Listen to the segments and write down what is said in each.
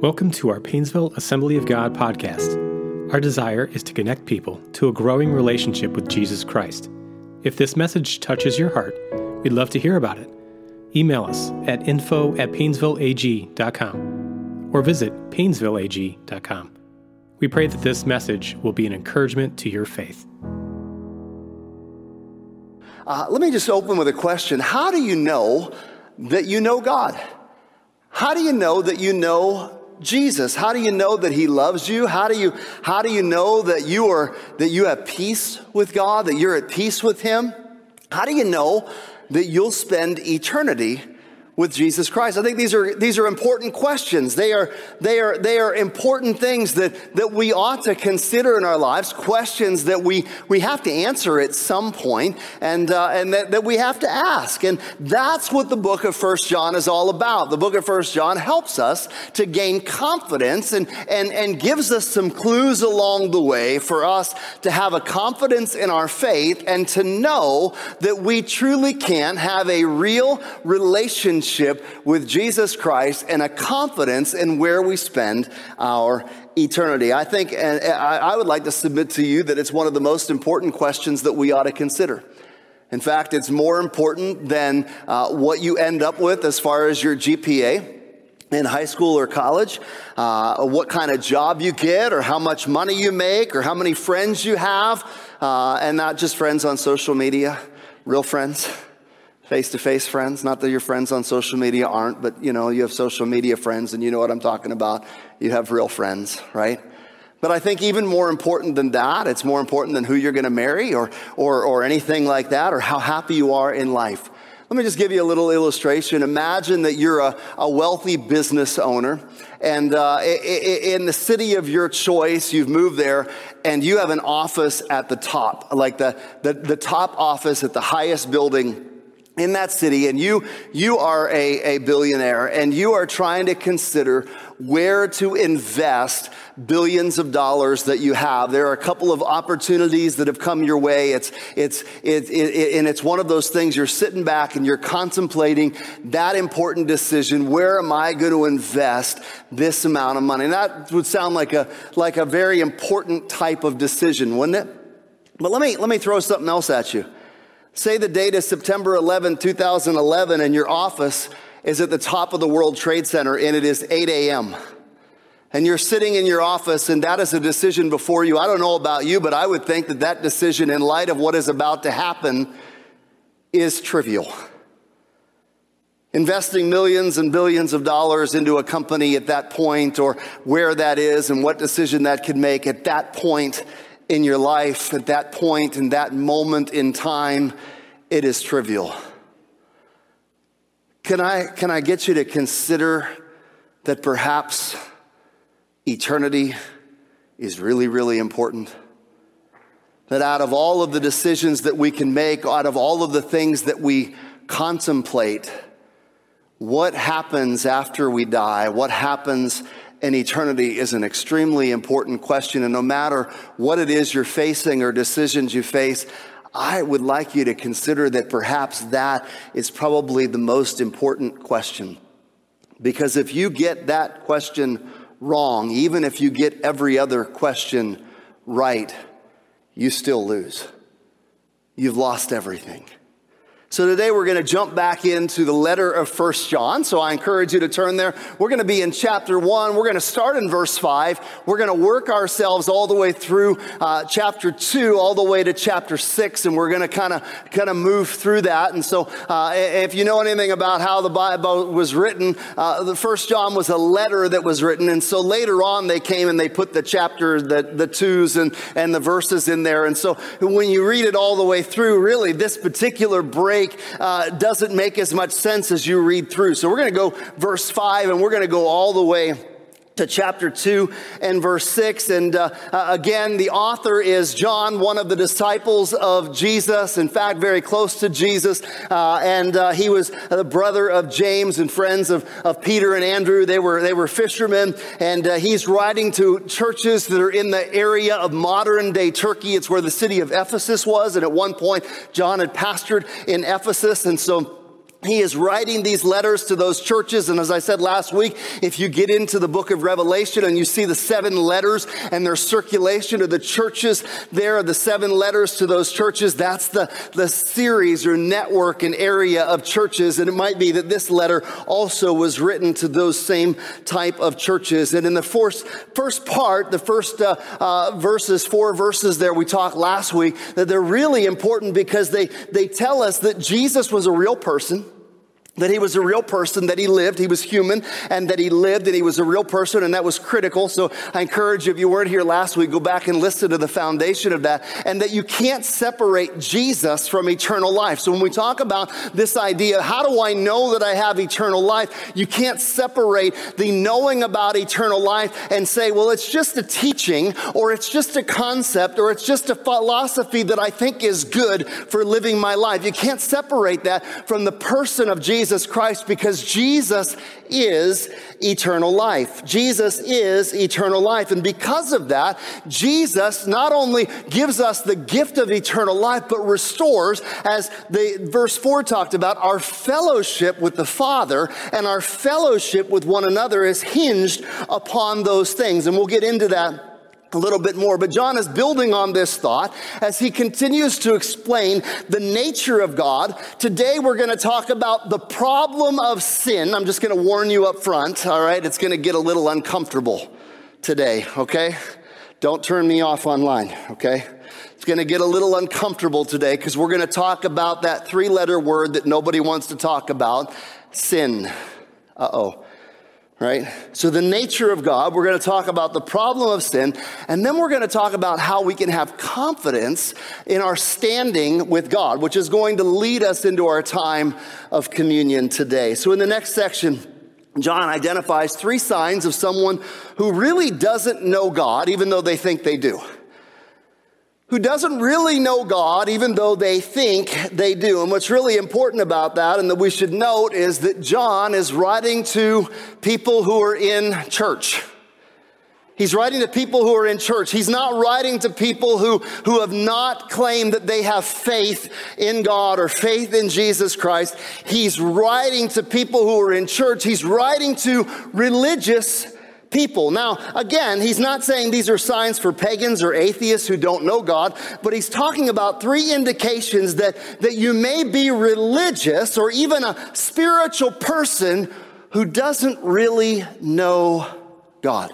Welcome to our Painesville Assembly of God podcast. Our desire is to connect people to a growing relationship with Jesus Christ. If this message touches your heart, we'd love to hear about it. Email us at info at painesvilleag.com or visit painesvilleag.com. We pray that this message will be an encouragement to your faith. Uh, let me just open with a question. How do you know that you know God? How do you know that you know Jesus? How do you know that he loves you? How do you, how do you know that you are, that you have peace with God, that you're at peace with him? How do you know that you'll spend eternity with Jesus Christ? I think these are, these are important questions. They are, they are, they are important things that, that we ought to consider in our lives, questions that we, we have to answer at some point and, uh, and that, that we have to ask. And that's what the book of First John is all about. The book of First John helps us to gain confidence and, and, and gives us some clues along the way for us to have a confidence in our faith and to know that we truly can have a real relationship relationship with Jesus Christ and a confidence in where we spend our eternity. I think, and I would like to submit to you that it's one of the most important questions that we ought to consider. In fact, it's more important than uh, what you end up with as far as your GPA in high school or college, uh, what kind of job you get, or how much money you make, or how many friends you have, uh, and not just friends on social media, real friends face to face friends. Not that your friends on social media aren't, but you know, you have social media friends and you know what I'm talking about. You have real friends, right? But I think even more important than that, it's more important than who you're going to marry or, or, or anything like that or how happy you are in life. Let me just give you a little illustration. Imagine that you're a, a wealthy business owner, and uh, in the city of your choice, you've moved there, and you have an office at the top, like the, the, the top office at the highest building in that city and you you are a, a billionaire and you are trying to consider where to invest billions of dollars that you have. There are a couple of opportunities that have come your way. It's it's it, it, and it's one of those things you're sitting back and you're contemplating that important decision where am i going to invest this amount of money? And that would sound like a like a very important type of decision wouldn't it? But let me let me throw something else at you Say the date is September 11, 2011, and your office is at the top of the World Trade Center and it is 8 a.m. And you're sitting in your office and that is a decision before you. I don't know about you, but I would think that that decision, in light of what is about to happen, is trivial. Investing millions and billions of dollars into a company at that point, or where that is and what decision that could make at that point in your life at that point, in that moment in time, it is trivial. Can I, can I get you to consider that perhaps eternity is really, really important? That out of all of the decisions that we can make, out of all of the things that we contemplate, what happens after we die? What happens in eternity is an extremely important question. And no matter what it is you're facing or decisions you face, I would like you to consider that perhaps that is probably the most important question. Because if you get that question wrong, even if you get every other question right, you still lose. You've lost everything. So today we're going to jump back into the letter of First John. So I encourage you to turn there. We're going to be in chapter 1. We're going to start in verse 5. We're going to work ourselves all the way through uh, chapter 2 all the way to chapter 6 and we're going to kind of kind of move through that. And so uh, if you know anything about how the Bible was written, uh, the First John was a letter that was written and so later on they came and they put the chapter the the twos and and the verses in there. And so when you read it all the way through, really this particular break break uh, doesn't make as much sense as you read through. So we're going to go verse 5 and we're going to go all the way to chapter 2 and verse 6. And uh, uh, again, the author is John, one of the disciples of Jesus, in fact, very close to Jesus. Uh, and uh, he was the brother of James and friends of, of Peter and Andrew. They were, they were fishermen. And uh, he's writing to churches that are in the area of modern day Turkey. It's where the city of Ephesus was. And at one point, John had pastored in Ephesus. And so he is writing these letters to those churches. And as I said last week, if you get into the book of Revelation and you see the seven letters and their circulation of the churches there are the seven letters to those churches, that's the, the series or network and area of churches. And it might be that this letter also was written to those same type of churches. And in the first, first part, the first uh, uh, verses, four verses there we talked last week, that they're really important because they, they tell us that Jesus was a real person that he was a real person, that he lived, he was human, and that he lived and he was a real person, and that was critical. So I encourage you, if you weren't here last week, go back and listen to the foundation of that, and that you can't separate Jesus from eternal life. So when we talk about this idea, how do I know that I have eternal life? You can't separate the knowing about eternal life and say, well, it's just a teaching, or it's just a concept, or it's just a philosophy that I think is good for living my life. You can't separate that from the person of Jesus Jesus Christ because Jesus is eternal life. Jesus is eternal life. And because of that, Jesus not only gives us the gift of eternal life, but restores, as the verse 4 talked about, our fellowship with the Father and our fellowship with one another is hinged upon those things. And we'll get into that a little bit more, but John is building on this thought as he continues to explain the nature of God. Today we're going to talk about the problem of sin. I'm just going to warn you up front, all right? It's going to get a little uncomfortable today, okay? Don't turn me off online, okay? It's going to get a little uncomfortable today because we're going to talk about that three letter word that nobody wants to talk about sin. Uh oh right? So, the nature of God, we're going to talk about the problem of sin, and then we're going to talk about how we can have confidence in our standing with God, which is going to lead us into our time of communion today. So, in the next section, John identifies three signs of someone who really doesn't know God, even though they think they do who doesn't really know God, even though they think they do. And what's really important about that, and that we should note, is that John is writing to people who are in church. He's writing to people who are in church. He's not writing to people who, who have not claimed that they have faith in God or faith in Jesus Christ. He's writing to people who are in church. He's writing to religious people. Now, again, he's not saying these are signs for pagans or atheists who don't know God, but he's talking about three indications that, that you may be religious or even a spiritual person who doesn't really know God.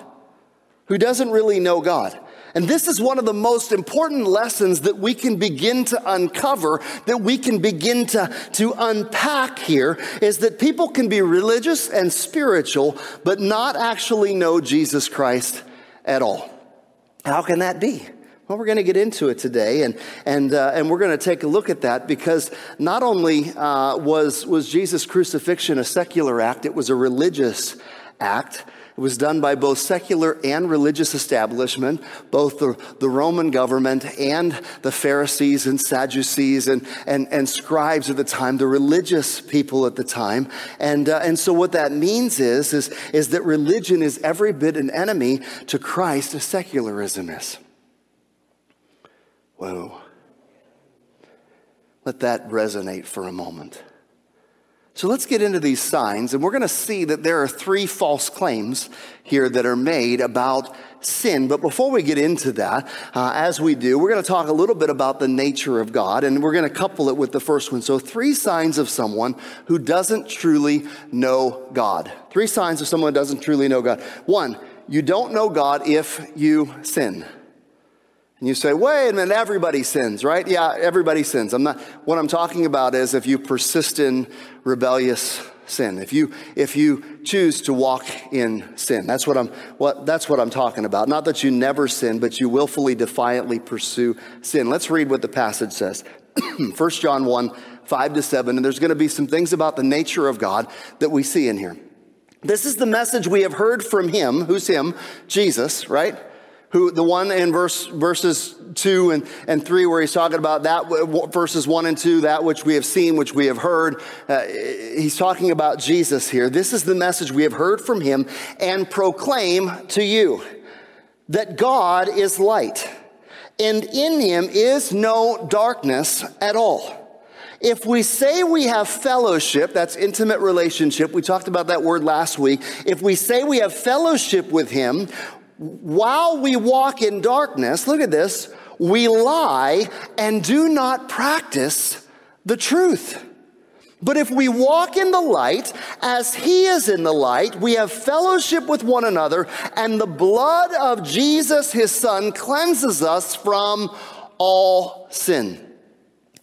Who doesn't really know God. And this is one of the most important lessons that we can begin to uncover, that we can begin to, to unpack here, is that people can be religious and spiritual, but not actually know Jesus Christ at all. How can that be? Well, we're going to get into it today, and and uh, and we're going to take a look at that because not only uh, was was Jesus' crucifixion a secular act, it was a religious act. It was done by both secular and religious establishment, both the, the Roman government and the Pharisees and Sadducees and, and, and scribes at the time, the religious people at the time. And, uh, and so what that means is, is, is that religion is every bit an enemy to Christ as secularism is. Whoa. Let that resonate for a moment. So let's get into these signs, and we're going to see that there are three false claims here that are made about sin. But before we get into that, uh, as we do, we're going to talk a little bit about the nature of God, and we're going to couple it with the first one. So, three signs of someone who doesn't truly know God. Three signs of someone who doesn't truly know God. One, you don't know God if you sin. And you say, wait a minute, everybody sins, right? Yeah, everybody sins. I'm not, what I'm talking about is if you persist in rebellious sin, if you, if you choose to walk in sin. That's what I'm, what, that's what I'm talking about. Not that you never sin, but you willfully, defiantly pursue sin. Let's read what the passage says. 1 John 1, 5 to 7, and there's going to be some things about the nature of God that we see in here. This is the message we have heard from him. Who's him? Jesus, right? Who the one in verse verses 2 and, and 3 where he's talking about that verses 1 and 2 that which we have seen which we have heard uh, he's talking about jesus here. This is the message we have heard from him and proclaim to you that god is light and in him is no darkness at all. If we say we have fellowship, that's intimate relationship, we talked about that word last week. If we say we have fellowship with Him while we walk in darkness, look at this, we lie and do not practice the truth. But if we walk in the light as he is in the light, we have fellowship with one another, and the blood of Jesus, his son, cleanses us from all sin.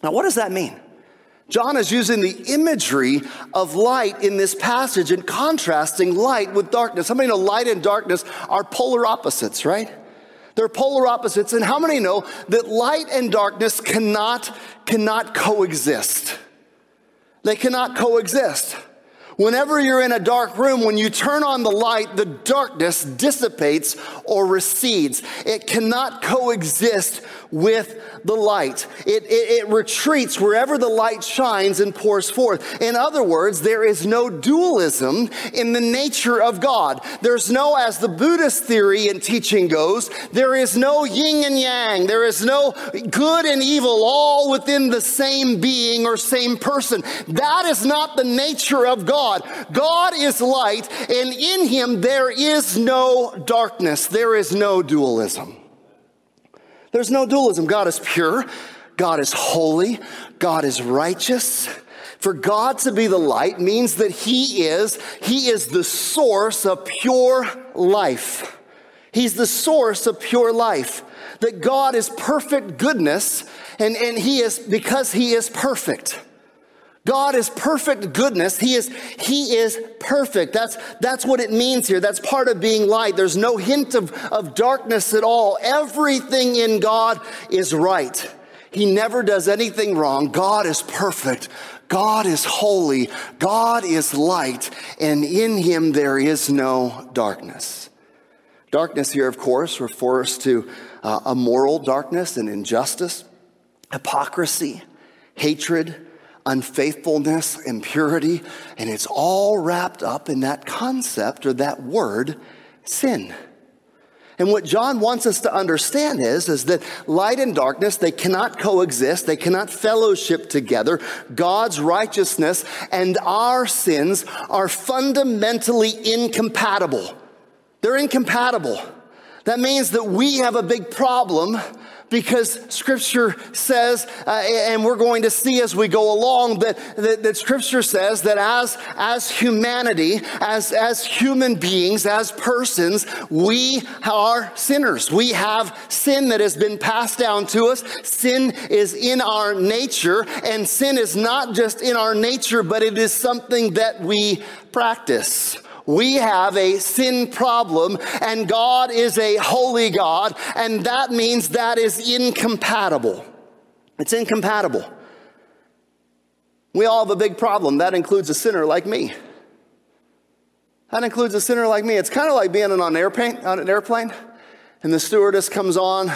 Now, what does that mean? John is using the imagery of light in this passage and contrasting light with darkness. How many know light and darkness are polar opposites, right? They're polar opposites. And how many know that light and darkness cannot, cannot coexist? They cannot coexist. Whenever you're in a dark room, when you turn on the light, the darkness dissipates or recedes. It cannot coexist with the light. It, it, it, retreats wherever the light shines and pours forth. In other words, there is no dualism in the nature of God. There's no, as the Buddhist theory and teaching goes, there is no yin and yang. There is no good and evil all within the same being or same person. That is not the nature of God. God is light, and in him there is no darkness. There is no dualism. There's no dualism. God is pure, God is holy, God is righteous. For God to be the light means that He is, He is the source of pure life. He's the source of pure life. That God is perfect goodness, and, and He is because He is perfect. God is perfect goodness. He is, he is perfect. That's, that's what it means here. That's part of being light. There's no hint of, of darkness at all. Everything in God is right. He never does anything wrong. God is perfect. God is holy. God is light. And in him there is no darkness. Darkness here, of course, refers to uh, a moral darkness and injustice, hypocrisy, hatred, unfaithfulness, impurity, and it's all wrapped up in that concept or that word, sin. And what John wants us to understand is, is that light and darkness, they cannot coexist. They cannot fellowship together. God's righteousness and our sins are fundamentally incompatible. They're incompatible. That means that we have a big problem because scripture says, uh, and we're going to see as we go along that, that, that, scripture says that as, as humanity, as, as human beings, as persons, we are sinners. We have sin that has been passed down to us. Sin is in our nature and sin is not just in our nature, but it is something that we practice. We have a sin problem and God is a holy God and that means that is incompatible. It's incompatible. We all have a big problem. That includes a sinner like me. That includes a sinner like me. It's kind of like being on an airplane, on an airplane and the stewardess comes on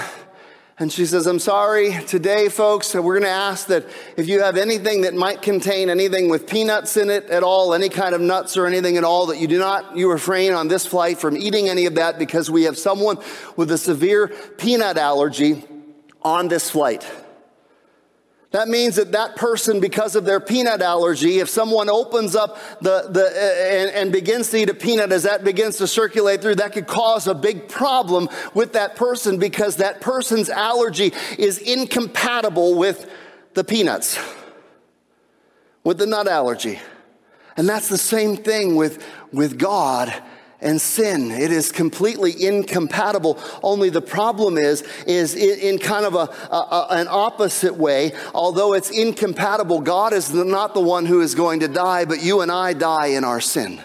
and she says, I'm sorry, today, folks, we're going to ask that if you have anything that might contain anything with peanuts in it at all, any kind of nuts or anything at all, that you do not, you refrain on this flight from eating any of that because we have someone with a severe peanut allergy on this flight. That means that that person, because of their peanut allergy, if someone opens up the, the and, and, begins to eat a peanut as that begins to circulate through, that could cause a big problem with that person because that person's allergy is incompatible with the peanuts, with the nut allergy. And that's the same thing with, with God and sin. It is completely incompatible. Only the problem is, is in kind of a, a, an opposite way. Although it's incompatible, God is not the one who is going to die, but you and I die in our sin.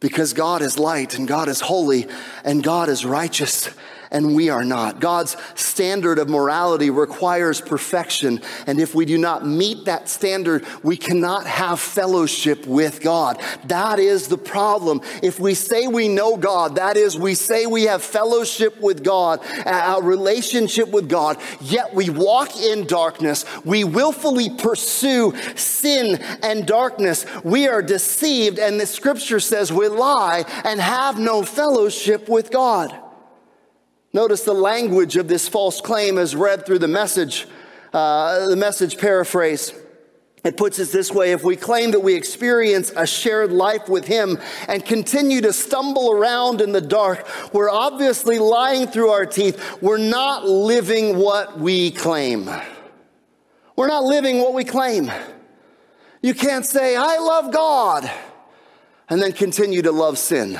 Because God is light and God is holy and God is righteous and we are not. God's standard of morality requires perfection. And if we do not meet that standard, we cannot have fellowship with God. That is the problem. If we say we know God, that is, we say we have fellowship with God, a relationship with God, yet we walk in darkness. We willfully pursue sin and darkness. We are deceived, and the scripture says we lie and have no fellowship with God. Notice the language of this false claim as read through the message, uh, the message paraphrase. It puts it this way if we claim that we experience a shared life with Him and continue to stumble around in the dark, we're obviously lying through our teeth. We're not living what we claim. We're not living what we claim. You can't say, I love God, and then continue to love sin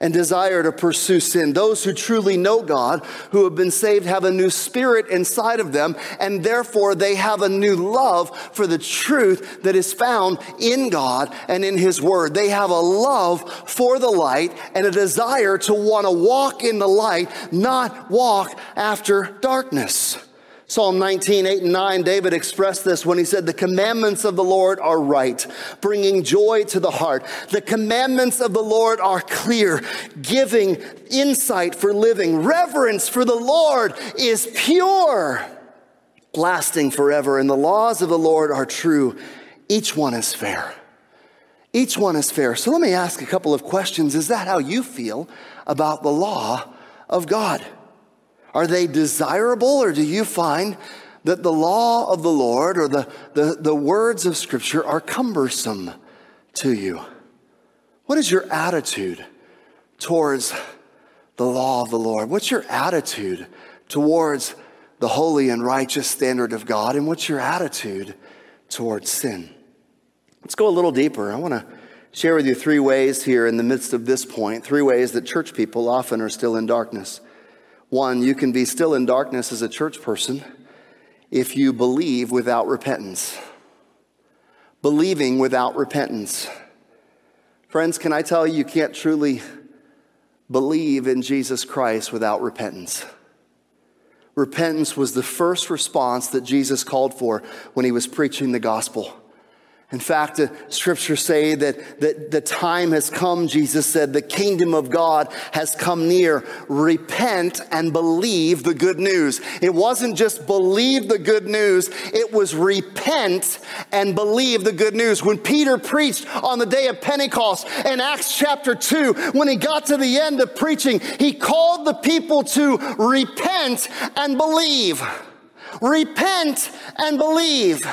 and desire to pursue sin. Those who truly know God, who have been saved, have a new spirit inside of them, and therefore they have a new love for the truth that is found in God and in His Word. They have a love for the light and a desire to want to walk in the light, not walk after darkness. Psalm 19, 8 and 9, David expressed this when he said, The commandments of the Lord are right, bringing joy to the heart. The commandments of the Lord are clear, giving insight for living. Reverence for the Lord is pure, lasting forever. And the laws of the Lord are true. Each one is fair. Each one is fair. So let me ask a couple of questions. Is that how you feel about the law of God? Are they desirable, or do you find that the law of the Lord or the, the, the words of Scripture are cumbersome to you? What is your attitude towards the law of the Lord? What's your attitude towards the holy and righteous standard of God? And what's your attitude towards sin? Let's go a little deeper. I want to share with you three ways here in the midst of this point, three ways that church people often are still in darkness. One, you can be still in darkness as a church person if you believe without repentance. Believing without repentance. Friends, can I tell you, you can't truly believe in Jesus Christ without repentance. Repentance was the first response that Jesus called for when he was preaching the gospel. In fact, the scriptures say that, that the time has come, Jesus said, the kingdom of God has come near. Repent and believe the good news. It wasn't just believe the good news, it was repent and believe the good news. When Peter preached on the day of Pentecost in Acts chapter 2, when he got to the end of preaching, he called the people to repent and believe. Repent and believe.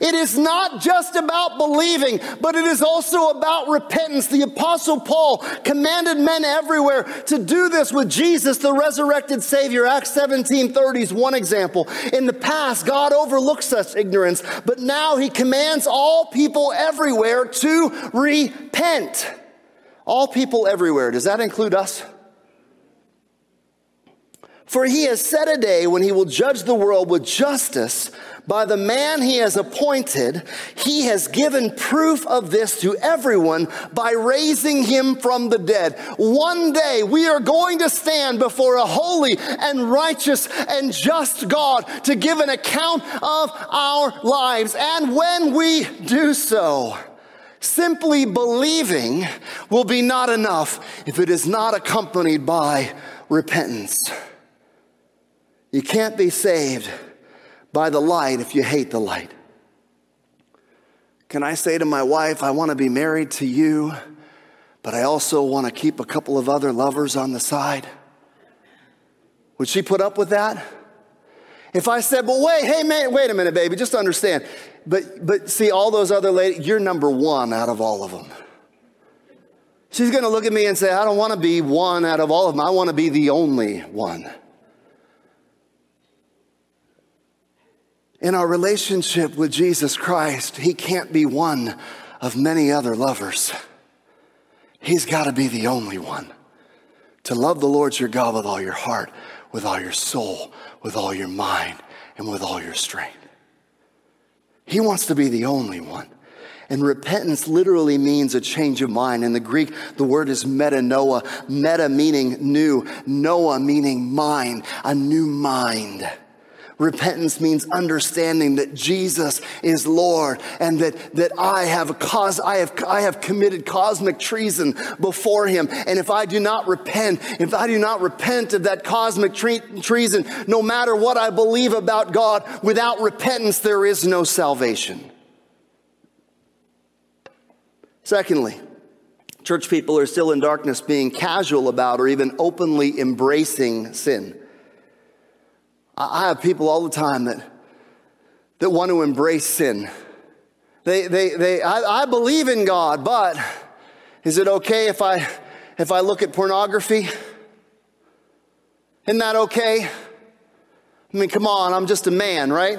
It is not just about believing, but it is also about repentance. The apostle Paul commanded men everywhere to do this with Jesus, the resurrected savior. Acts 17 30 is one example. In the past, God overlooked such ignorance, but now he commands all people everywhere to repent. All people everywhere. Does that include us? For he has set a day when he will judge the world with justice by the man he has appointed. He has given proof of this to everyone by raising him from the dead. One day we are going to stand before a holy and righteous and just God to give an account of our lives. And when we do so, simply believing will be not enough if it is not accompanied by repentance. You can't be saved by the light if you hate the light. Can I say to my wife, I want to be married to you, but I also want to keep a couple of other lovers on the side? Would she put up with that? If I said, well, wait, hey, man, wait a minute, baby, just understand. But, but see, all those other ladies, you're number one out of all of them. She's going to look at me and say, I don't want to be one out of all of them. I want to be the only one. In our relationship with Jesus Christ, He can't be one of many other lovers. He's got to be the only one. To love the Lord your God with all your heart, with all your soul, with all your mind, and with all your strength. He wants to be the only one. And repentance literally means a change of mind. In the Greek, the word is metanoia. Meta meaning new, noah meaning mind, a new mind. Repentance means understanding that Jesus is Lord and that, that I have cause, I have, I have committed cosmic treason before him. And if I do not repent, if I do not repent of that cosmic tre- treason, no matter what I believe about God, without repentance, there is no salvation. Secondly, church people are still in darkness being casual about or even openly embracing sin. I have people all the time that that want to embrace sin. They, they, they, I, I believe in God, but is it okay if I, if I look at pornography? Isn't that okay? I mean, come on, I'm just a man, right?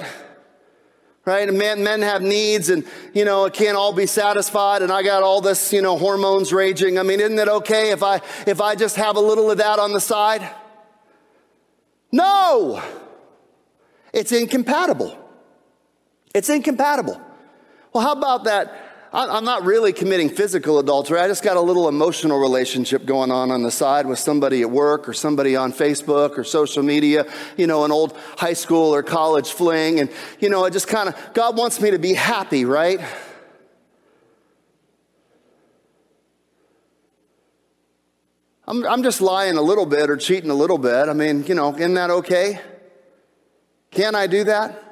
Right? Men, men have needs and, you know, it can't all be satisfied and I got all this, you know, hormones raging. I mean, isn't it okay if I, if I just have a little of that on the side? No! It's incompatible. It's incompatible. Well, how about that? I'm not really committing physical adultery. I just got a little emotional relationship going on on the side with somebody at work or somebody on Facebook or social media, you know, an old high school or college fling. And, you know, I just kind of, God wants me to be happy, right? I'm, I'm just lying a little bit or cheating a little bit. I mean, you know, isn't that okay? Can I do that?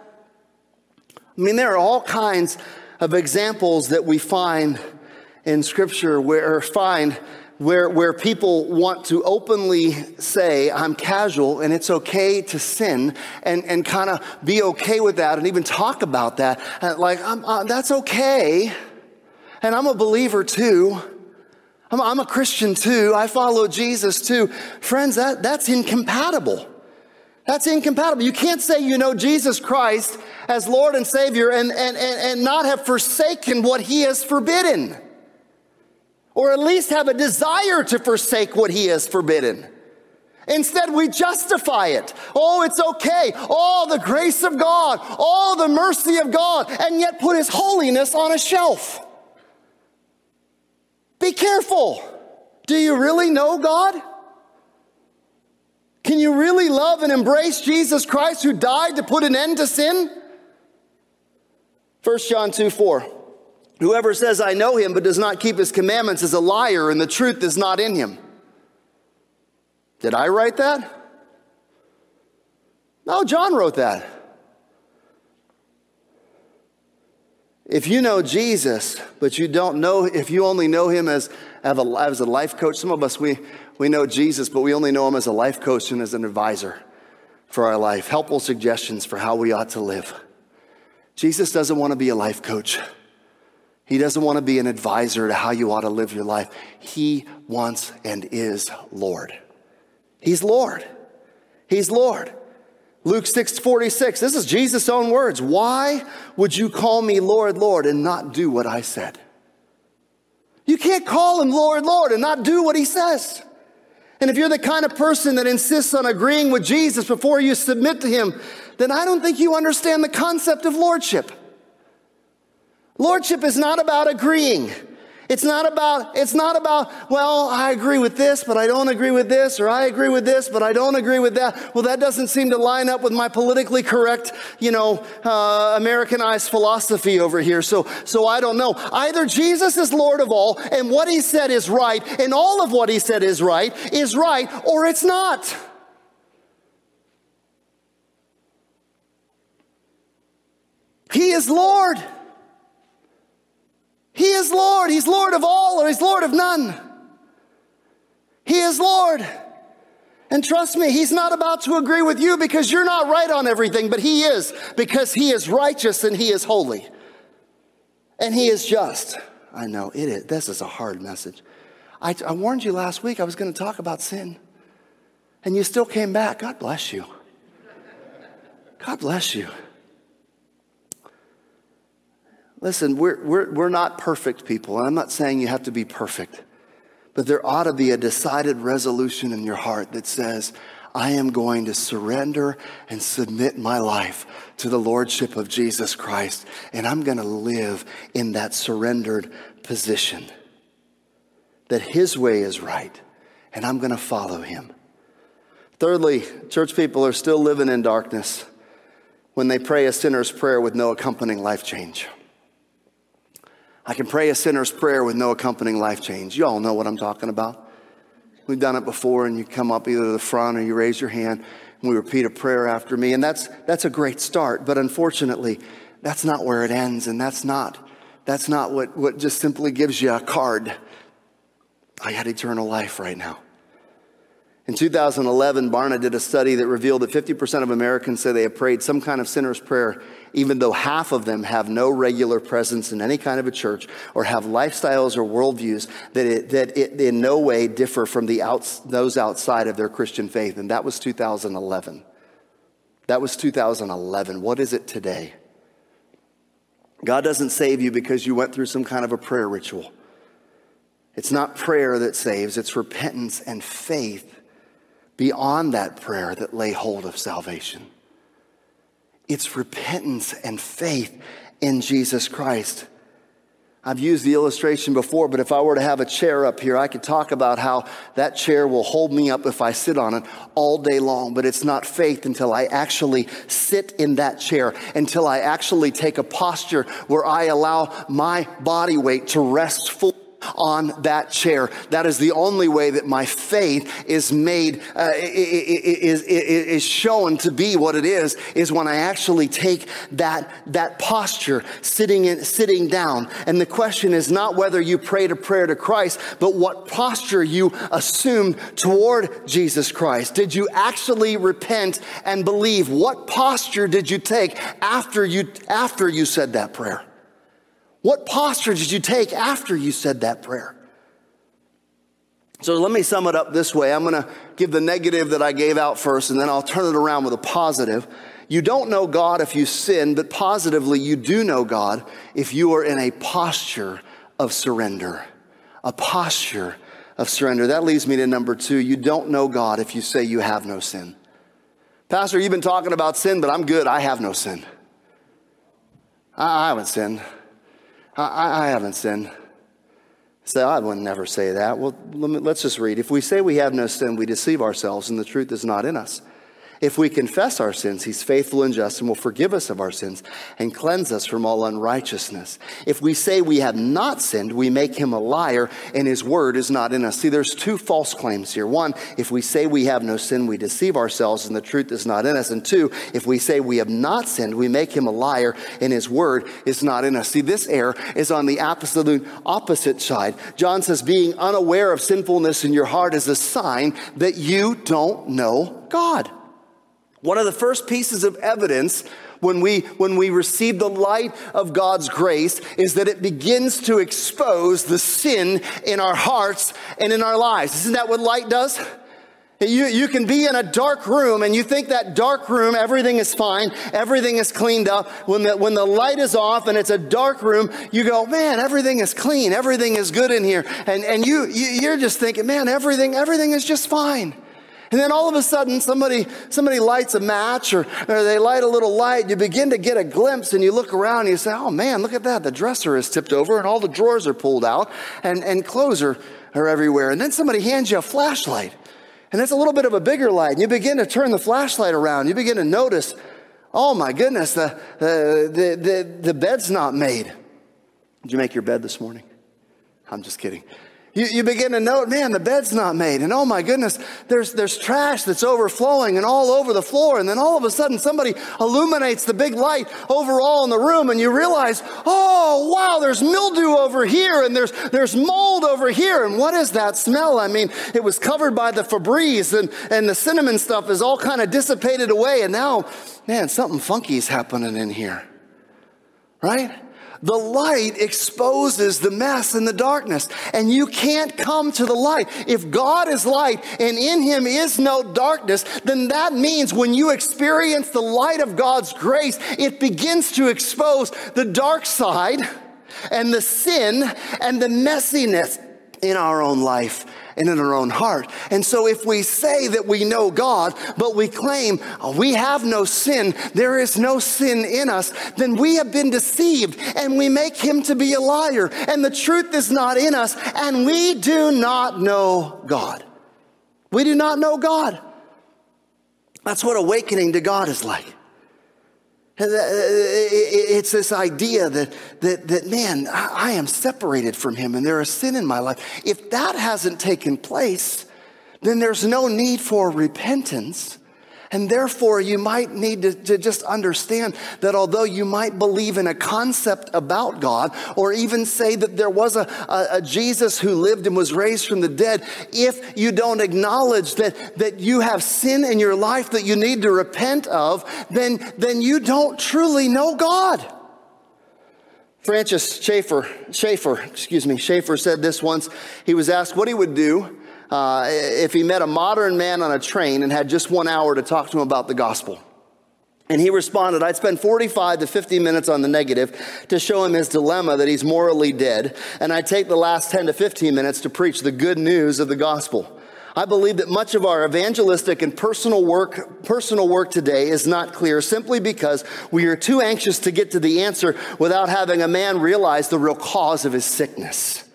I mean, there are all kinds of examples that we find in Scripture where find where, where people want to openly say, I'm casual and it's okay to sin and, and kind of be okay with that and even talk about that. And like, uh, that's okay. And I'm a believer too. I'm, I'm a Christian too. I follow Jesus too. Friends, that, that's incompatible. That's incompatible. You can't say you know Jesus Christ as Lord and Savior and, and, and, and not have forsaken what He has forbidden. Or at least have a desire to forsake what He has forbidden. Instead, we justify it. Oh, it's okay. Oh, the grace of God. Oh, the mercy of God. And yet put His holiness on a shelf. Be careful. Do you really know God? Can you really love and embrace Jesus Christ who died to put an end to sin? 1 John 2 4. Whoever says, I know him, but does not keep his commandments is a liar, and the truth is not in him. Did I write that? No, John wrote that. If you know Jesus, but you don't know, if you only know him as, as a life coach, some of us, we, we know Jesus, but we only know him as a life coach and as an advisor for our life, helpful suggestions for how we ought to live. Jesus doesn't want to be a life coach. He doesn't want to be an advisor to how you ought to live your life. He wants and is Lord. He's Lord. He's Lord. Luke 6 46, this is Jesus' own words. Why would you call me Lord, Lord, and not do what I said? You can't call him Lord, Lord, and not do what he says. And if you're the kind of person that insists on agreeing with Jesus before you submit to him, then I don't think you understand the concept of lordship. Lordship is not about agreeing. It's not about, it's not about, well, I agree with this, but I don't agree with this, or I agree with this, but I don't agree with that. Well, that doesn't seem to line up with my politically correct, you know, uh, Americanized philosophy over here. So, so I don't know. Either Jesus is Lord of all, and what he said is right, and all of what he said is right, is right, or it's not. He is Lord. He's Lord of all or He's Lord of none. He is Lord. And trust me, He's not about to agree with you because you're not right on everything, but He is because He is righteous and He is holy. And He is just. I know, it is. This is a hard message. I, I warned you last week I was going to talk about sin. And you still came back. God bless you. God bless you. Listen, we're, we're, we're not perfect people, and I'm not saying you have to be perfect, but there ought to be a decided resolution in your heart that says, I am going to surrender and submit my life to the Lordship of Jesus Christ, and I'm going to live in that surrendered position. That His way is right, and I'm going to follow Him. Thirdly, church people are still living in darkness when they pray a sinner's prayer with no accompanying life change. I can pray a sinner's prayer with no accompanying life change. You all know what I'm talking about. We've done it before, and you come up either to the front or you raise your hand, and we repeat a prayer after me. And that's, that's a great start, but unfortunately, that's not where it ends, and that's not, that's not what, what just simply gives you a card. I had eternal life right now. In 2011, Barna did a study that revealed that 50% of Americans say they have prayed some kind of sinner's prayer, even though half of them have no regular presence in any kind of a church or have lifestyles or worldviews that, it, that it in no way differ from the outs, those outside of their Christian faith. And that was 2011. That was 2011. What is it today? God doesn't save you because you went through some kind of a prayer ritual. It's not prayer that saves, it's repentance and faith beyond that prayer that lay hold of salvation. It's repentance and faith in Jesus Christ. I've used the illustration before, but if I were to have a chair up here, I could talk about how that chair will hold me up if I sit on it all day long. But it's not faith until I actually sit in that chair, until I actually take a posture where I allow my body weight to rest full on that chair. That is the only way that my faith is made, uh, is, is, shown to be what it is, is when I actually take that, that posture, sitting, in, sitting down. And the question is not whether you prayed a prayer to Christ, but what posture you assumed toward Jesus Christ. Did you actually repent and believe? What posture did you take after you, after you said that prayer? What posture did you take after you said that prayer? So let me sum it up this way. I'm going to give the negative that I gave out first, and then I'll turn it around with a positive. You don't know God if you sin, but positively, you do know God if you are in a posture of surrender. A posture of surrender. That leads me to number two. You don't know God if you say you have no sin. Pastor, you've been talking about sin, but I'm good. I have no sin. I haven't sinned. I, I haven't sinned. So I would never say that. Well, let's just read. If we say we have no sin, we deceive ourselves, and the truth is not in us. If we confess our sins, he's faithful and just and will forgive us of our sins and cleanse us from all unrighteousness. If we say we have not sinned, we make him a liar and his word is not in us. See, there's two false claims here. One, if we say we have no sin, we deceive ourselves and the truth is not in us. And two, if we say we have not sinned, we make him a liar and his word is not in us. See, this error is on the absolute opposite side. John says being unaware of sinfulness in your heart is a sign that you don't know God. One of the first pieces of evidence when we, when we receive the light of God's grace is that it begins to expose the sin in our hearts and in our lives. Isn't that what light does? You, you can be in a dark room and you think that dark room, everything is fine, everything is cleaned up. When the, when the light is off and it's a dark room, you go, man, everything is clean, everything is good in here. And, and you, you, you're just thinking, man, everything, everything is just fine. And then all of a sudden, somebody, somebody lights a match or, or they light a little light. You begin to get a glimpse and you look around and you say, oh man, look at that. The dresser is tipped over and all the drawers are pulled out and, and clothes are, are everywhere. And then somebody hands you a flashlight. And it's a little bit of a bigger light. And you begin to turn the flashlight around. You begin to notice, oh my goodness, the, the, the, the, the bed's not made. Did you make your bed this morning? I'm just kidding you, you begin to note, man, the bed's not made. And oh my goodness, there's, there's trash that's overflowing and all over the floor. And then all of a sudden somebody illuminates the big light overall in the room and you realize, oh wow, there's mildew over here and there's, there's mold over here. And what is that smell? I mean, it was covered by the Febreze and, and the cinnamon stuff is all kind of dissipated away. And now, man, something funky is happening in here. Right? The light exposes the mess and the darkness, and you can't come to the light. If God is light and in him is no darkness, then that means when you experience the light of God's grace, it begins to expose the dark side and the sin and the messiness in our own life and in our own heart. And so if we say that we know God, but we claim oh, we have no sin, there is no sin in us, then we have been deceived and we make him to be a liar and the truth is not in us and we do not know God. We do not know God. That's what awakening to God is like. Uh, uh, uh, it's this idea that, that, that, man, I am separated from him and there is sin in my life. If that hasn't taken place, then there's no need for repentance And therefore, you might need to, to, just understand that although you might believe in a concept about God, or even say that there was a, a, a, Jesus who lived and was raised from the dead, if you don't acknowledge that, that you have sin in your life that you need to repent of, then, then you don't truly know God. Francis Schaeffer, Schaeffer, excuse me, Schaeffer said this once. He was asked what he would do uh, if he met a modern man on a train and had just one hour to talk to him about the gospel. And he responded, I'd spend 45 to 50 minutes on the negative to show him his dilemma that he's morally dead, and I'd take the last 10 to 15 minutes to preach the good news of the gospel. I believe that much of our evangelistic and personal work, personal work today is not clear simply because we are too anxious to get to the answer without having a man realize the real cause of his sickness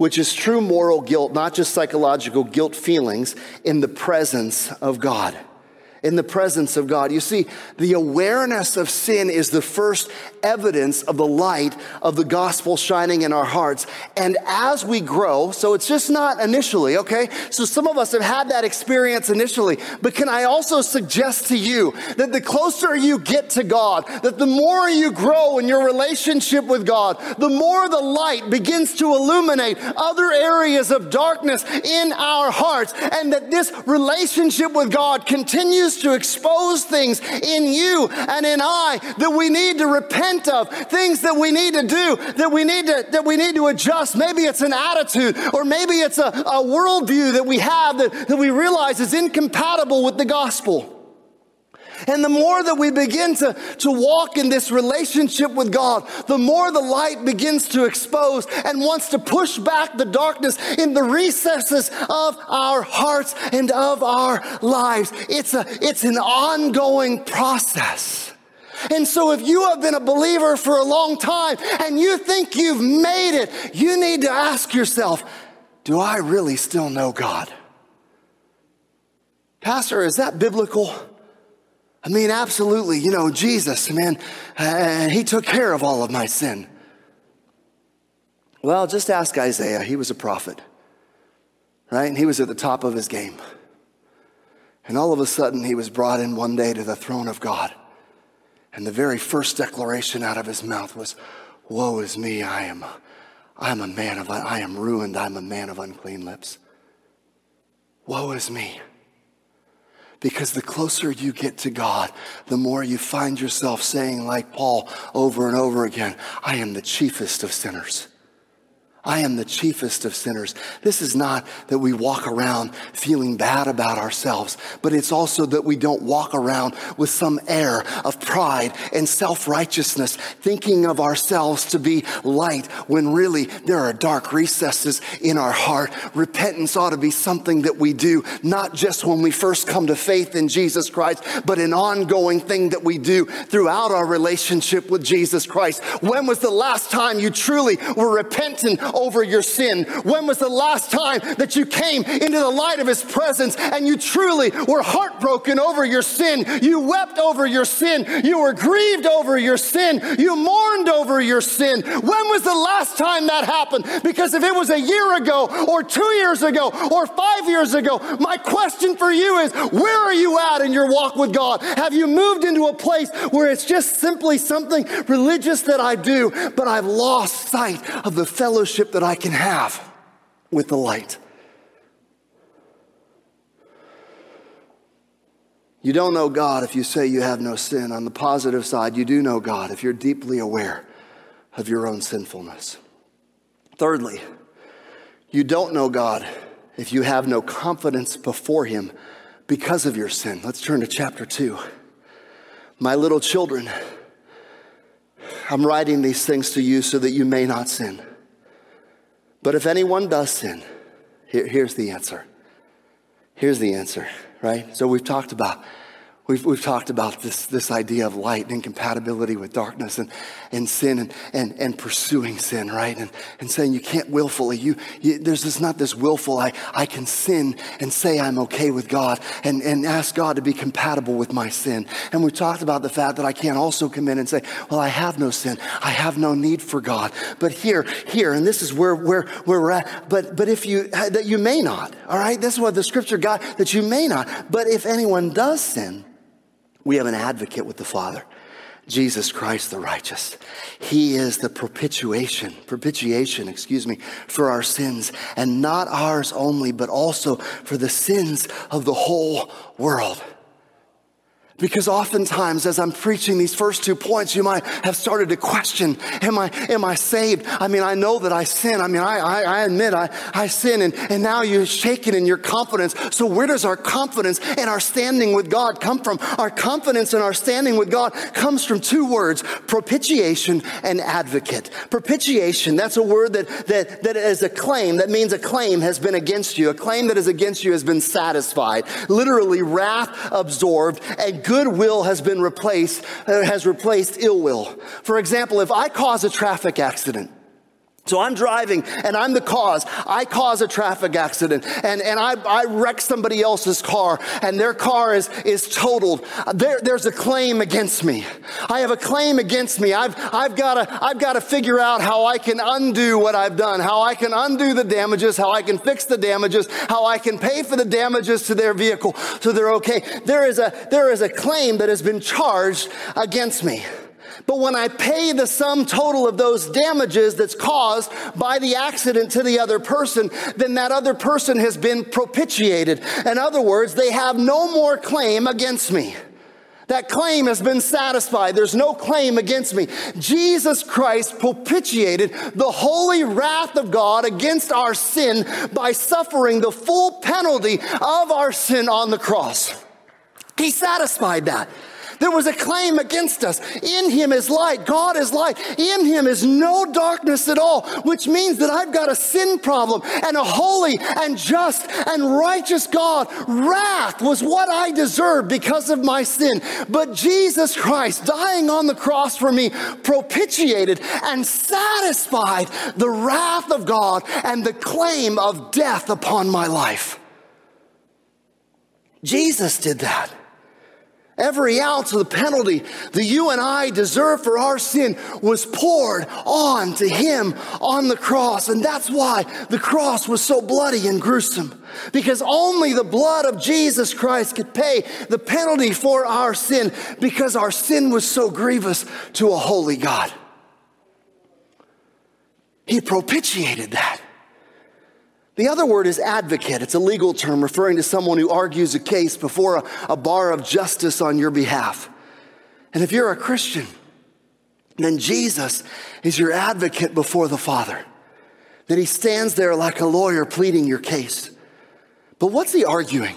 which is true moral guilt, not just psychological guilt feelings, in the presence of God in the presence of God. You see, the awareness of sin is the first evidence of the light of the gospel shining in our hearts. And as we grow, so it's just not initially, okay? So some of us have had that experience initially, but can I also suggest to you that the closer you get to God, that the more you grow in your relationship with God, the more the light begins to illuminate other areas of darkness in our hearts, and that this relationship with God continues to expose things in you and in I that we need to repent of, things that we need to do, that we need to, that we need to adjust. Maybe it's an attitude, or maybe it's a, a worldview that we have that, that we realize is incompatible with the gospel. And the more that we begin to, to walk in this relationship with God, the more the light begins to expose and wants to push back the darkness in the recesses of our hearts and of our lives. It's a, it's an ongoing process. And so if you have been a believer for a long time and you think you've made it, you need to ask yourself, do I really still know God? Pastor, is that biblical? I mean, absolutely, you know, Jesus, man, uh, he took care of all of my sin. Well, just ask Isaiah. He was a prophet, right? And he was at the top of his game. And all of a sudden, he was brought in one day to the throne of God. And the very first declaration out of his mouth was, Woe is me, I am, I am a man of, I am ruined, I'm a man of unclean lips. Woe is me. Because the closer you get to God, the more you find yourself saying, like Paul over and over again, I am the chiefest of sinners. I am the chiefest of sinners. This is not that we walk around feeling bad about ourselves, but it's also that we don't walk around with some air of pride and self-righteousness, thinking of ourselves to be light when really there are dark recesses in our heart. Repentance ought to be something that we do, not just when we first come to faith in Jesus Christ, but an ongoing thing that we do throughout our relationship with Jesus Christ. When was the last time you truly were repentant over your sin? When was the last time that you came into the light of His presence and you truly were heartbroken over your sin? You wept over your sin. You were grieved over your sin. You mourned over your sin. When was the last time that happened? Because if it was a year ago or two years ago or five years ago, my question for you is where are you at in your walk with God? Have you moved into a place where it's just simply something religious that I do, but I've lost sight of the fellowship? That I can have with the light. You don't know God if you say you have no sin. On the positive side, you do know God if you're deeply aware of your own sinfulness. Thirdly, you don't know God if you have no confidence before Him because of your sin. Let's turn to chapter 2. My little children, I'm writing these things to you so that you may not sin. But if anyone does sin, here, here's the answer. Here's the answer, right? So we've talked about We've, we've talked about this, this idea of light and incompatibility with darkness and, and sin and, and, and pursuing sin, right? And, and saying you can't willfully, you, you, there's this, not this willful, I, I can sin and say I'm okay with God and, and ask God to be compatible with my sin. And we've talked about the fact that I can't also come in and say, well, I have no sin. I have no need for God. But here, here, and this is where, where, where we're at. But, but if you, that you may not, all right? This is what the scripture got, that you may not. But if anyone does sin, we have an advocate with the Father. Jesus Christ the righteous. He is the propitiation, propitiation, excuse me, for our sins and not ours only, but also for the sins of the whole world. Because oftentimes, as I'm preaching these first two points, you might have started to question, am I, am I saved? I mean, I know that I sin. I mean, I, I, I admit I, I sin and, and now you're shaken in your confidence. So where does our confidence and our standing with God come from? Our confidence and our standing with God comes from two words, propitiation and advocate. Propitiation, that's a word that, that, that is a claim. That means a claim has been against you. A claim that is against you has been satisfied. Literally, wrath absorbed and goodwill has been replaced, uh, has replaced ill will. For example, if I cause a traffic accident, so I'm driving and I'm the cause. I cause a traffic accident and, and I, I wreck somebody else's car and their car is, is totaled. There, there's a claim against me. I have a claim against me. I've, I've gotta, I've gotta figure out how I can undo what I've done, how I can undo the damages, how I can fix the damages, how I can pay for the damages to their vehicle so they're okay. There is a, there is a claim that has been charged against me. But when I pay the sum total of those damages that's caused by the accident to the other person, then that other person has been propitiated. In other words, they have no more claim against me. That claim has been satisfied. There's no claim against me. Jesus Christ propitiated the holy wrath of God against our sin by suffering the full penalty of our sin on the cross. He satisfied that. There was a claim against us. In him is light. God is light. In him is no darkness at all, which means that I've got a sin problem and a holy and just and righteous God. Wrath was what I deserved because of my sin. But Jesus Christ dying on the cross for me propitiated and satisfied the wrath of God and the claim of death upon my life. Jesus did that. Every ounce of the penalty that you and I deserve for our sin was poured on to him on the cross. And that's why the cross was so bloody and gruesome. Because only the blood of Jesus Christ could pay the penalty for our sin because our sin was so grievous to a holy God. He propitiated that. The other word is advocate. It's a legal term referring to someone who argues a case before a, a, bar of justice on your behalf. And if you're a Christian, then Jesus is your advocate before the Father. That he stands there like a lawyer pleading your case. But what's he arguing?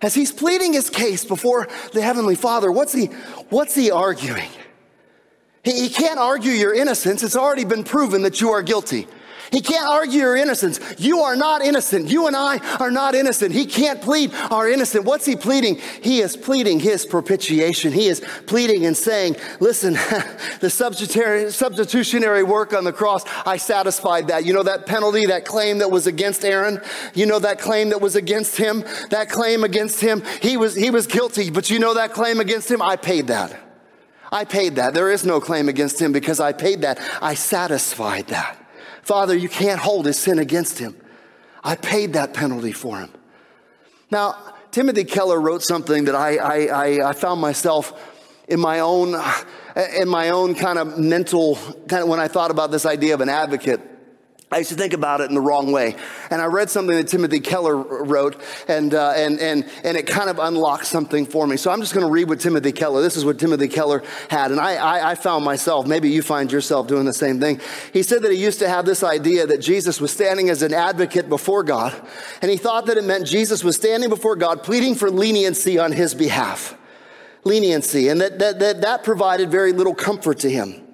As he's pleading his case before the Heavenly Father, what's he, what's he arguing? He, he can't argue your innocence. It's already been proven that you are guilty. He can't argue your innocence. You are not innocent. You and I are not innocent. He can't plead our innocent. What's he pleading? He is pleading his propitiation. He is pleading and saying, listen, the substitutionary work on the cross, I satisfied that. You know that penalty, that claim that was against Aaron? You know that claim that was against him? That claim against him? He was, he was guilty, but you know that claim against him? I paid that. I paid that. There is no claim against him because I paid that. I satisfied that. Father, you can't hold his sin against him. I paid that penalty for him. Now, Timothy Keller wrote something that I, I, I, found myself in my own, in my own kind of mental, kind of when I thought about this idea of an advocate. I used to think about it in the wrong way. And I read something that Timothy Keller wrote, and, uh, and, and, and it kind of unlocked something for me. So I'm just going to read what Timothy Keller, this is what Timothy Keller had. And I, I, I found myself, maybe you find yourself doing the same thing. He said that he used to have this idea that Jesus was standing as an advocate before God, and he thought that it meant Jesus was standing before God pleading for leniency on his behalf. Leniency. And that, that, that, that provided very little comfort to him.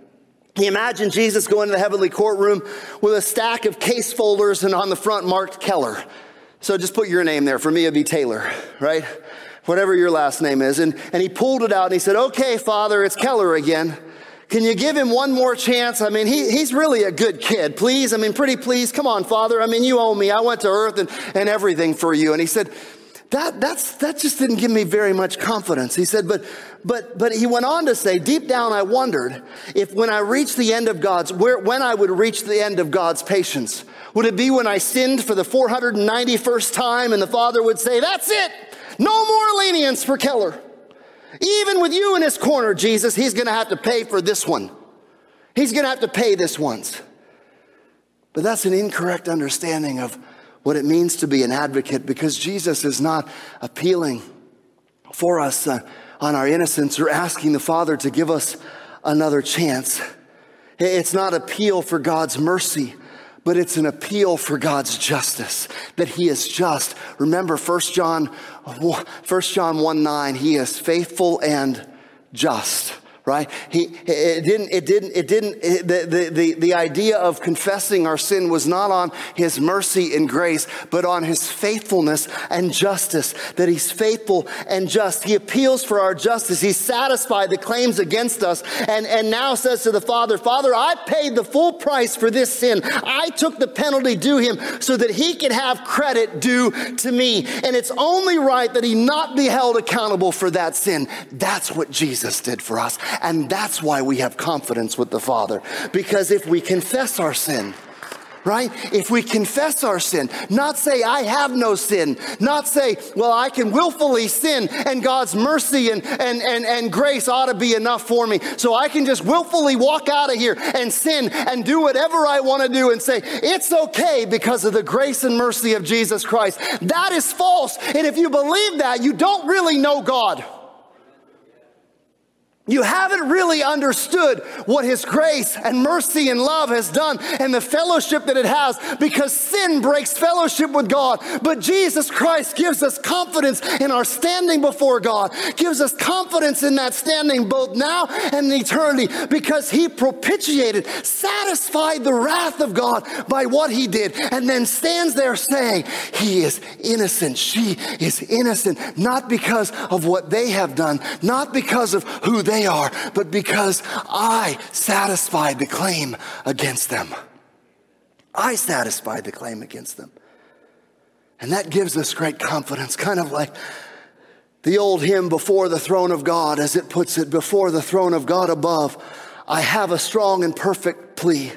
He imagined Jesus going to the heavenly courtroom with a stack of case folders and on the front marked Keller. So just put your name there. For me, it'd be Taylor, right? whatever your last name is. And, and he pulled it out and he said, Okay, Father, it's Keller again. Can you give him one more chance? I mean, he, he's really a good kid. Please. I mean, pretty please. Come on, Father. I mean, you owe me. I went to earth and, and everything for you. And he said, that, that's, that just didn't give me very much confidence. He said, but, but, but he went on to say, deep down, I wondered if when I reached the end of God's, where, when I would reach the end of God's patience. Would it be when I sinned for the 491st time and the Father would say, that's it. No more lenience for Keller. Even with you in his corner, Jesus, he's going to have to pay for this one. He's going to have to pay this once. But that's an incorrect understanding of what it means to be an advocate because Jesus is not appealing for us uh, on our innocence or asking the Father to give us another chance. It's not appeal for God's mercy, but it's an appeal for God's justice, that He is just. Remember 1 John, 1 John 1 9, He is faithful and just right? He, it didn't, it didn't, it didn't, the, the, the, idea of confessing our sin was not on his mercy and grace, but on his faithfulness and justice, that he's faithful and just. He appeals for our justice. He satisfied the claims against us and, and now says to the Father, Father, I paid the full price for this sin. I took the penalty due him so that he could have credit due to me. And it's only right that he not be held accountable for that sin. That's what Jesus did for us. And that's why we have confidence with the Father. Because if we confess our sin, right? If we confess our sin, not say, I have no sin, not say, well, I can willfully sin and God's mercy and, and, and, and grace ought to be enough for me. So I can just willfully walk out of here and sin and do whatever I want to do and say, it's okay because of the grace and mercy of Jesus Christ. That is false. And if you believe that, you don't really know God. You haven't really understood what His grace and mercy and love has done and the fellowship that it has because sin breaks fellowship with God. But Jesus Christ gives us confidence in our standing before God, gives us confidence in that standing both now and in eternity because He propitiated, satisfied the wrath of God by what He did, and then stands there saying, He is innocent, she is innocent, not because of what they have done, not because of who they they are, but because I satisfied the claim against them. I satisfied the claim against them. And that gives us great confidence, kind of like the old hymn, Before the Throne of God, as it puts it, before the throne of God above. I have a strong and perfect plea.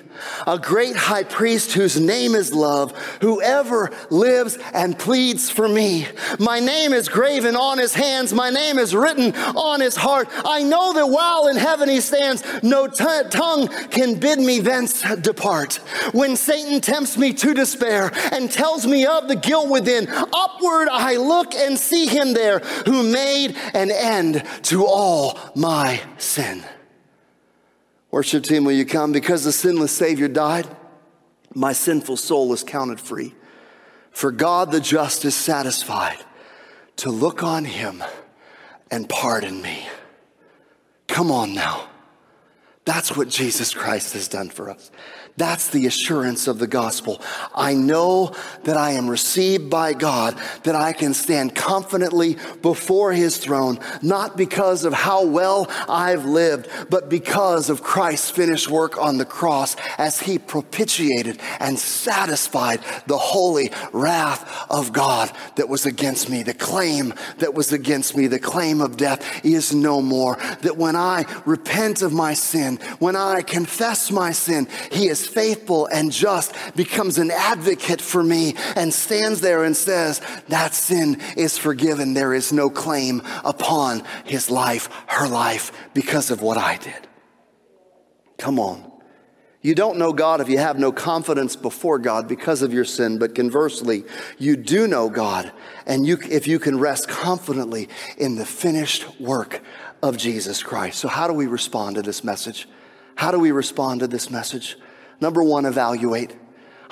A great high priest whose name is love, whoever lives and pleads for me. My name is graven on his hands. My name is written on his heart. I know that while in heaven he stands, no t- tongue can bid me thence depart. When Satan tempts me to despair and tells me of the guilt within, upward I look and see him there who made an end to all my sin. Worship team, will you come? Because the sinless Savior died, my sinful soul is counted free. For God the just is satisfied to look on him and pardon me. Come on now. That's what Jesus Christ has done for us. That's the assurance of the gospel. I know that I am received by God, that I can stand confidently before his throne, not because of how well I've lived, but because of Christ's finished work on the cross as he propitiated and satisfied the holy wrath of God that was against me. The claim that was against me, the claim of death is no more. That when I repent of my sin, when I confess my sin, he is faithful and just, becomes an advocate for me, and stands there and says, That sin is forgiven. There is no claim upon his life, her life, because of what I did. Come on. You don't know God if you have no confidence before God because of your sin, but conversely, you do know God, and you, if you can rest confidently in the finished work of Jesus Christ. So, how do we respond to this message? How do we respond to this message? Number one, evaluate.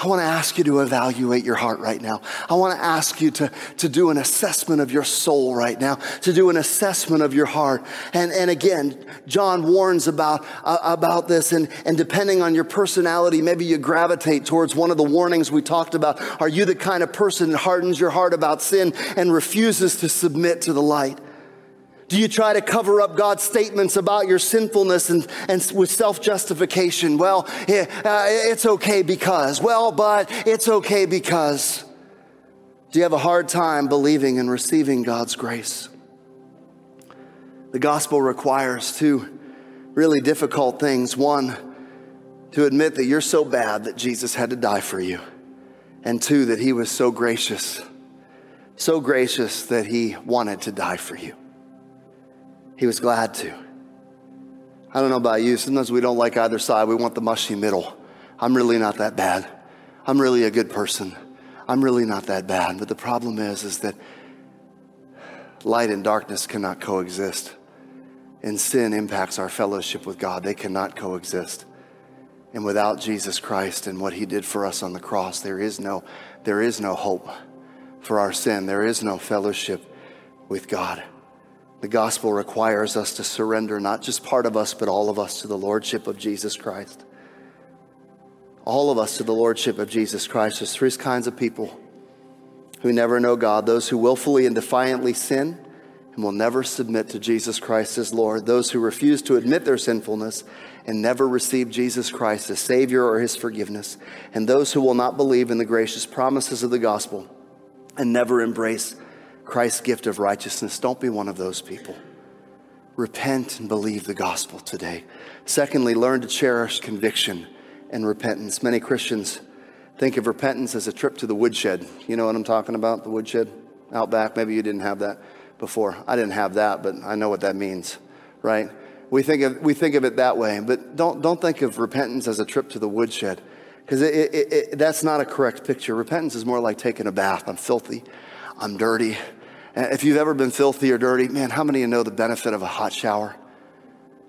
I want to ask you to evaluate your heart right now. I want to ask you to, to do an assessment of your soul right now, to do an assessment of your heart. And, and again, John warns about, uh, about this. And, and depending on your personality, maybe you gravitate towards one of the warnings we talked about. Are you the kind of person that hardens your heart about sin and refuses to submit to the light? Do you try to cover up God's statements about your sinfulness and, and with self justification? Well, uh, it's okay because. Well, but it's okay because. Do you have a hard time believing and receiving God's grace? The gospel requires two really difficult things. One, to admit that you're so bad that Jesus had to die for you. And two, that he was so gracious, so gracious that he wanted to die for you. He was glad to. I don't know about you. Sometimes we don't like either side. We want the mushy middle. I'm really not that bad. I'm really a good person. I'm really not that bad. But the problem is, is that light and darkness cannot coexist. And sin impacts our fellowship with God. They cannot coexist. And without Jesus Christ and what he did for us on the cross, there is no, there is no hope for our sin. There is no fellowship with God. The gospel requires us to surrender not just part of us, but all of us to the Lordship of Jesus Christ. All of us to the Lordship of Jesus Christ. There's three kinds of people who never know God those who willfully and defiantly sin and will never submit to Jesus Christ as Lord, those who refuse to admit their sinfulness and never receive Jesus Christ as Savior or His forgiveness, and those who will not believe in the gracious promises of the gospel and never embrace Christ's gift of righteousness. Don't be one of those people. Repent and believe the gospel today. Secondly, learn to cherish conviction and repentance. Many Christians think of repentance as a trip to the woodshed. You know what I'm talking about? The woodshed out back. Maybe you didn't have that before. I didn't have that, but I know what that means, right? We think of, we think of it that way, but don't, don't think of repentance as a trip to the woodshed because that's not a correct picture. Repentance is more like taking a bath. I'm filthy, I'm dirty, Uh, if you've ever been filthy or dirty, man, how many of you know the benefit of a hot shower?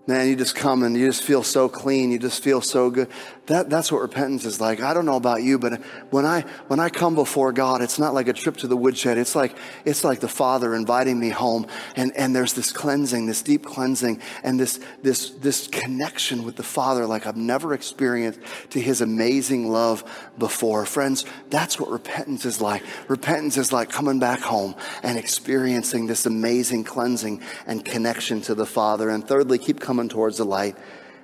Man, you just come and you just feel so clean. You just feel so good. That, that's what repentance is like. I don't know about you, but when I, when I come before God, it's not like a trip to the woodshed. It's like, it's like the Father inviting me home. And, and there's this cleansing, this deep cleansing, and this, this, this connection with the Father like I've never experienced to his amazing love before. Friends, that's what repentance is like. Repentance is like coming back home and experiencing this amazing cleansing and connection to the Father. And thirdly, keep coming towards the light.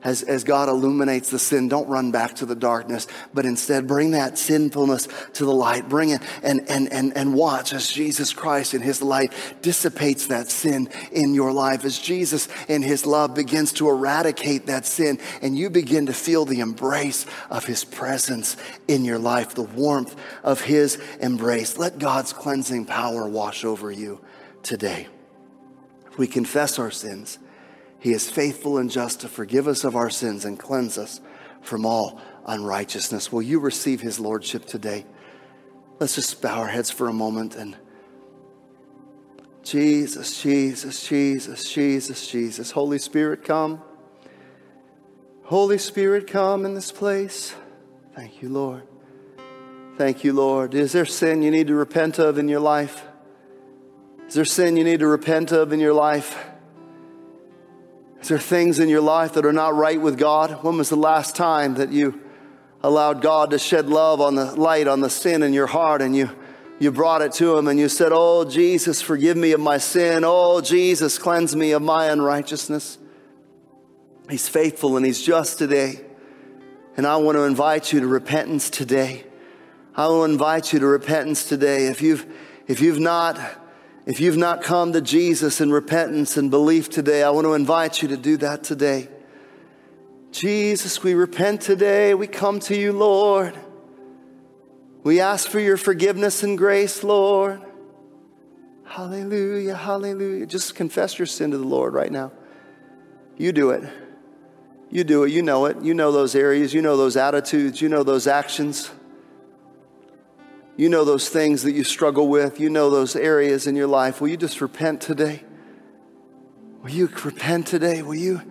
As, as God illuminates the sin, don't run back to the darkness, but instead bring that sinfulness to the light. Bring it and, and, and, and watch as Jesus Christ in his light dissipates that sin in your life, as Jesus in his love begins to eradicate that sin, and you begin to feel the embrace of his presence in your life, the warmth of his embrace. Let God's cleansing power wash over you today. We confess our sins he is faithful and just to forgive us of our sins and cleanse us from all unrighteousness. Will you receive his lordship today? Let's just bow our heads for a moment and Jesus, Jesus, Jesus, Jesus, Jesus. Holy Spirit, come. Holy Spirit, come in this place. Thank you, Lord. Thank you, Lord. Is there sin you need to repent of in your life? Is there sin you need to repent of in your life? Is there things in your life that are not right with God? When was the last time that you allowed God to shed love on the light on the sin in your heart and you you brought it to him and you said, "Oh Jesus, forgive me of my sin. Oh Jesus, cleanse me of my unrighteousness." He's faithful and he's just today. And I want to invite you to repentance today. I will invite you to repentance today. If you've if you've not if you've not come to Jesus in repentance and belief today, I want to invite you to do that today. Jesus, we repent today. We come to you, Lord. We ask for your forgiveness and grace, Lord. Hallelujah, hallelujah. Just confess your sin to the Lord right now. You do it. You do it. You know it. You know those areas. You know those attitudes. You know those actions. You know those things that you struggle with. You know those areas in your life. Will you just repent today? Will you repent today? Will you,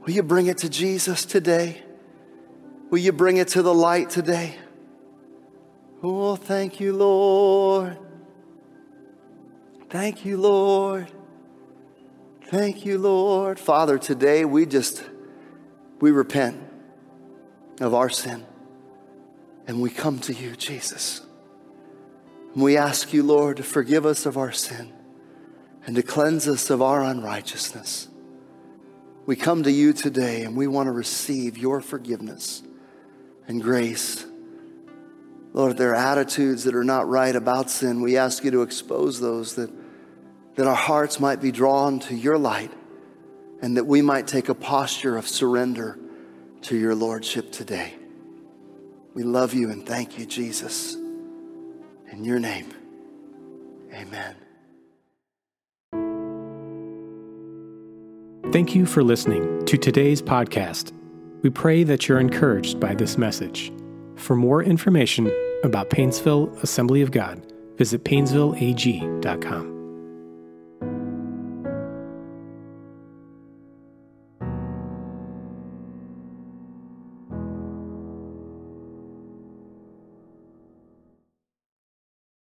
will you bring it to Jesus today? Will you bring it to the light today? Oh, thank you, Lord. Thank you, Lord. Thank you, Lord. Father, today we just, we repent of our sin and we come to you, Jesus. And we ask you, Lord, to forgive us of our sin and to cleanse us of our unrighteousness. We come to you today and we want to receive your forgiveness and grace. Lord, there are attitudes that are not right about sin, we ask you to expose those that that our hearts might be drawn to your light and that we might take a posture of surrender to your Lordship today. We love you and thank you, Jesus. In your name, amen. Thank you for listening to today's podcast. We pray that you're encouraged by this message. For more information about Painesville Assembly of God, visit painesvilleag.com.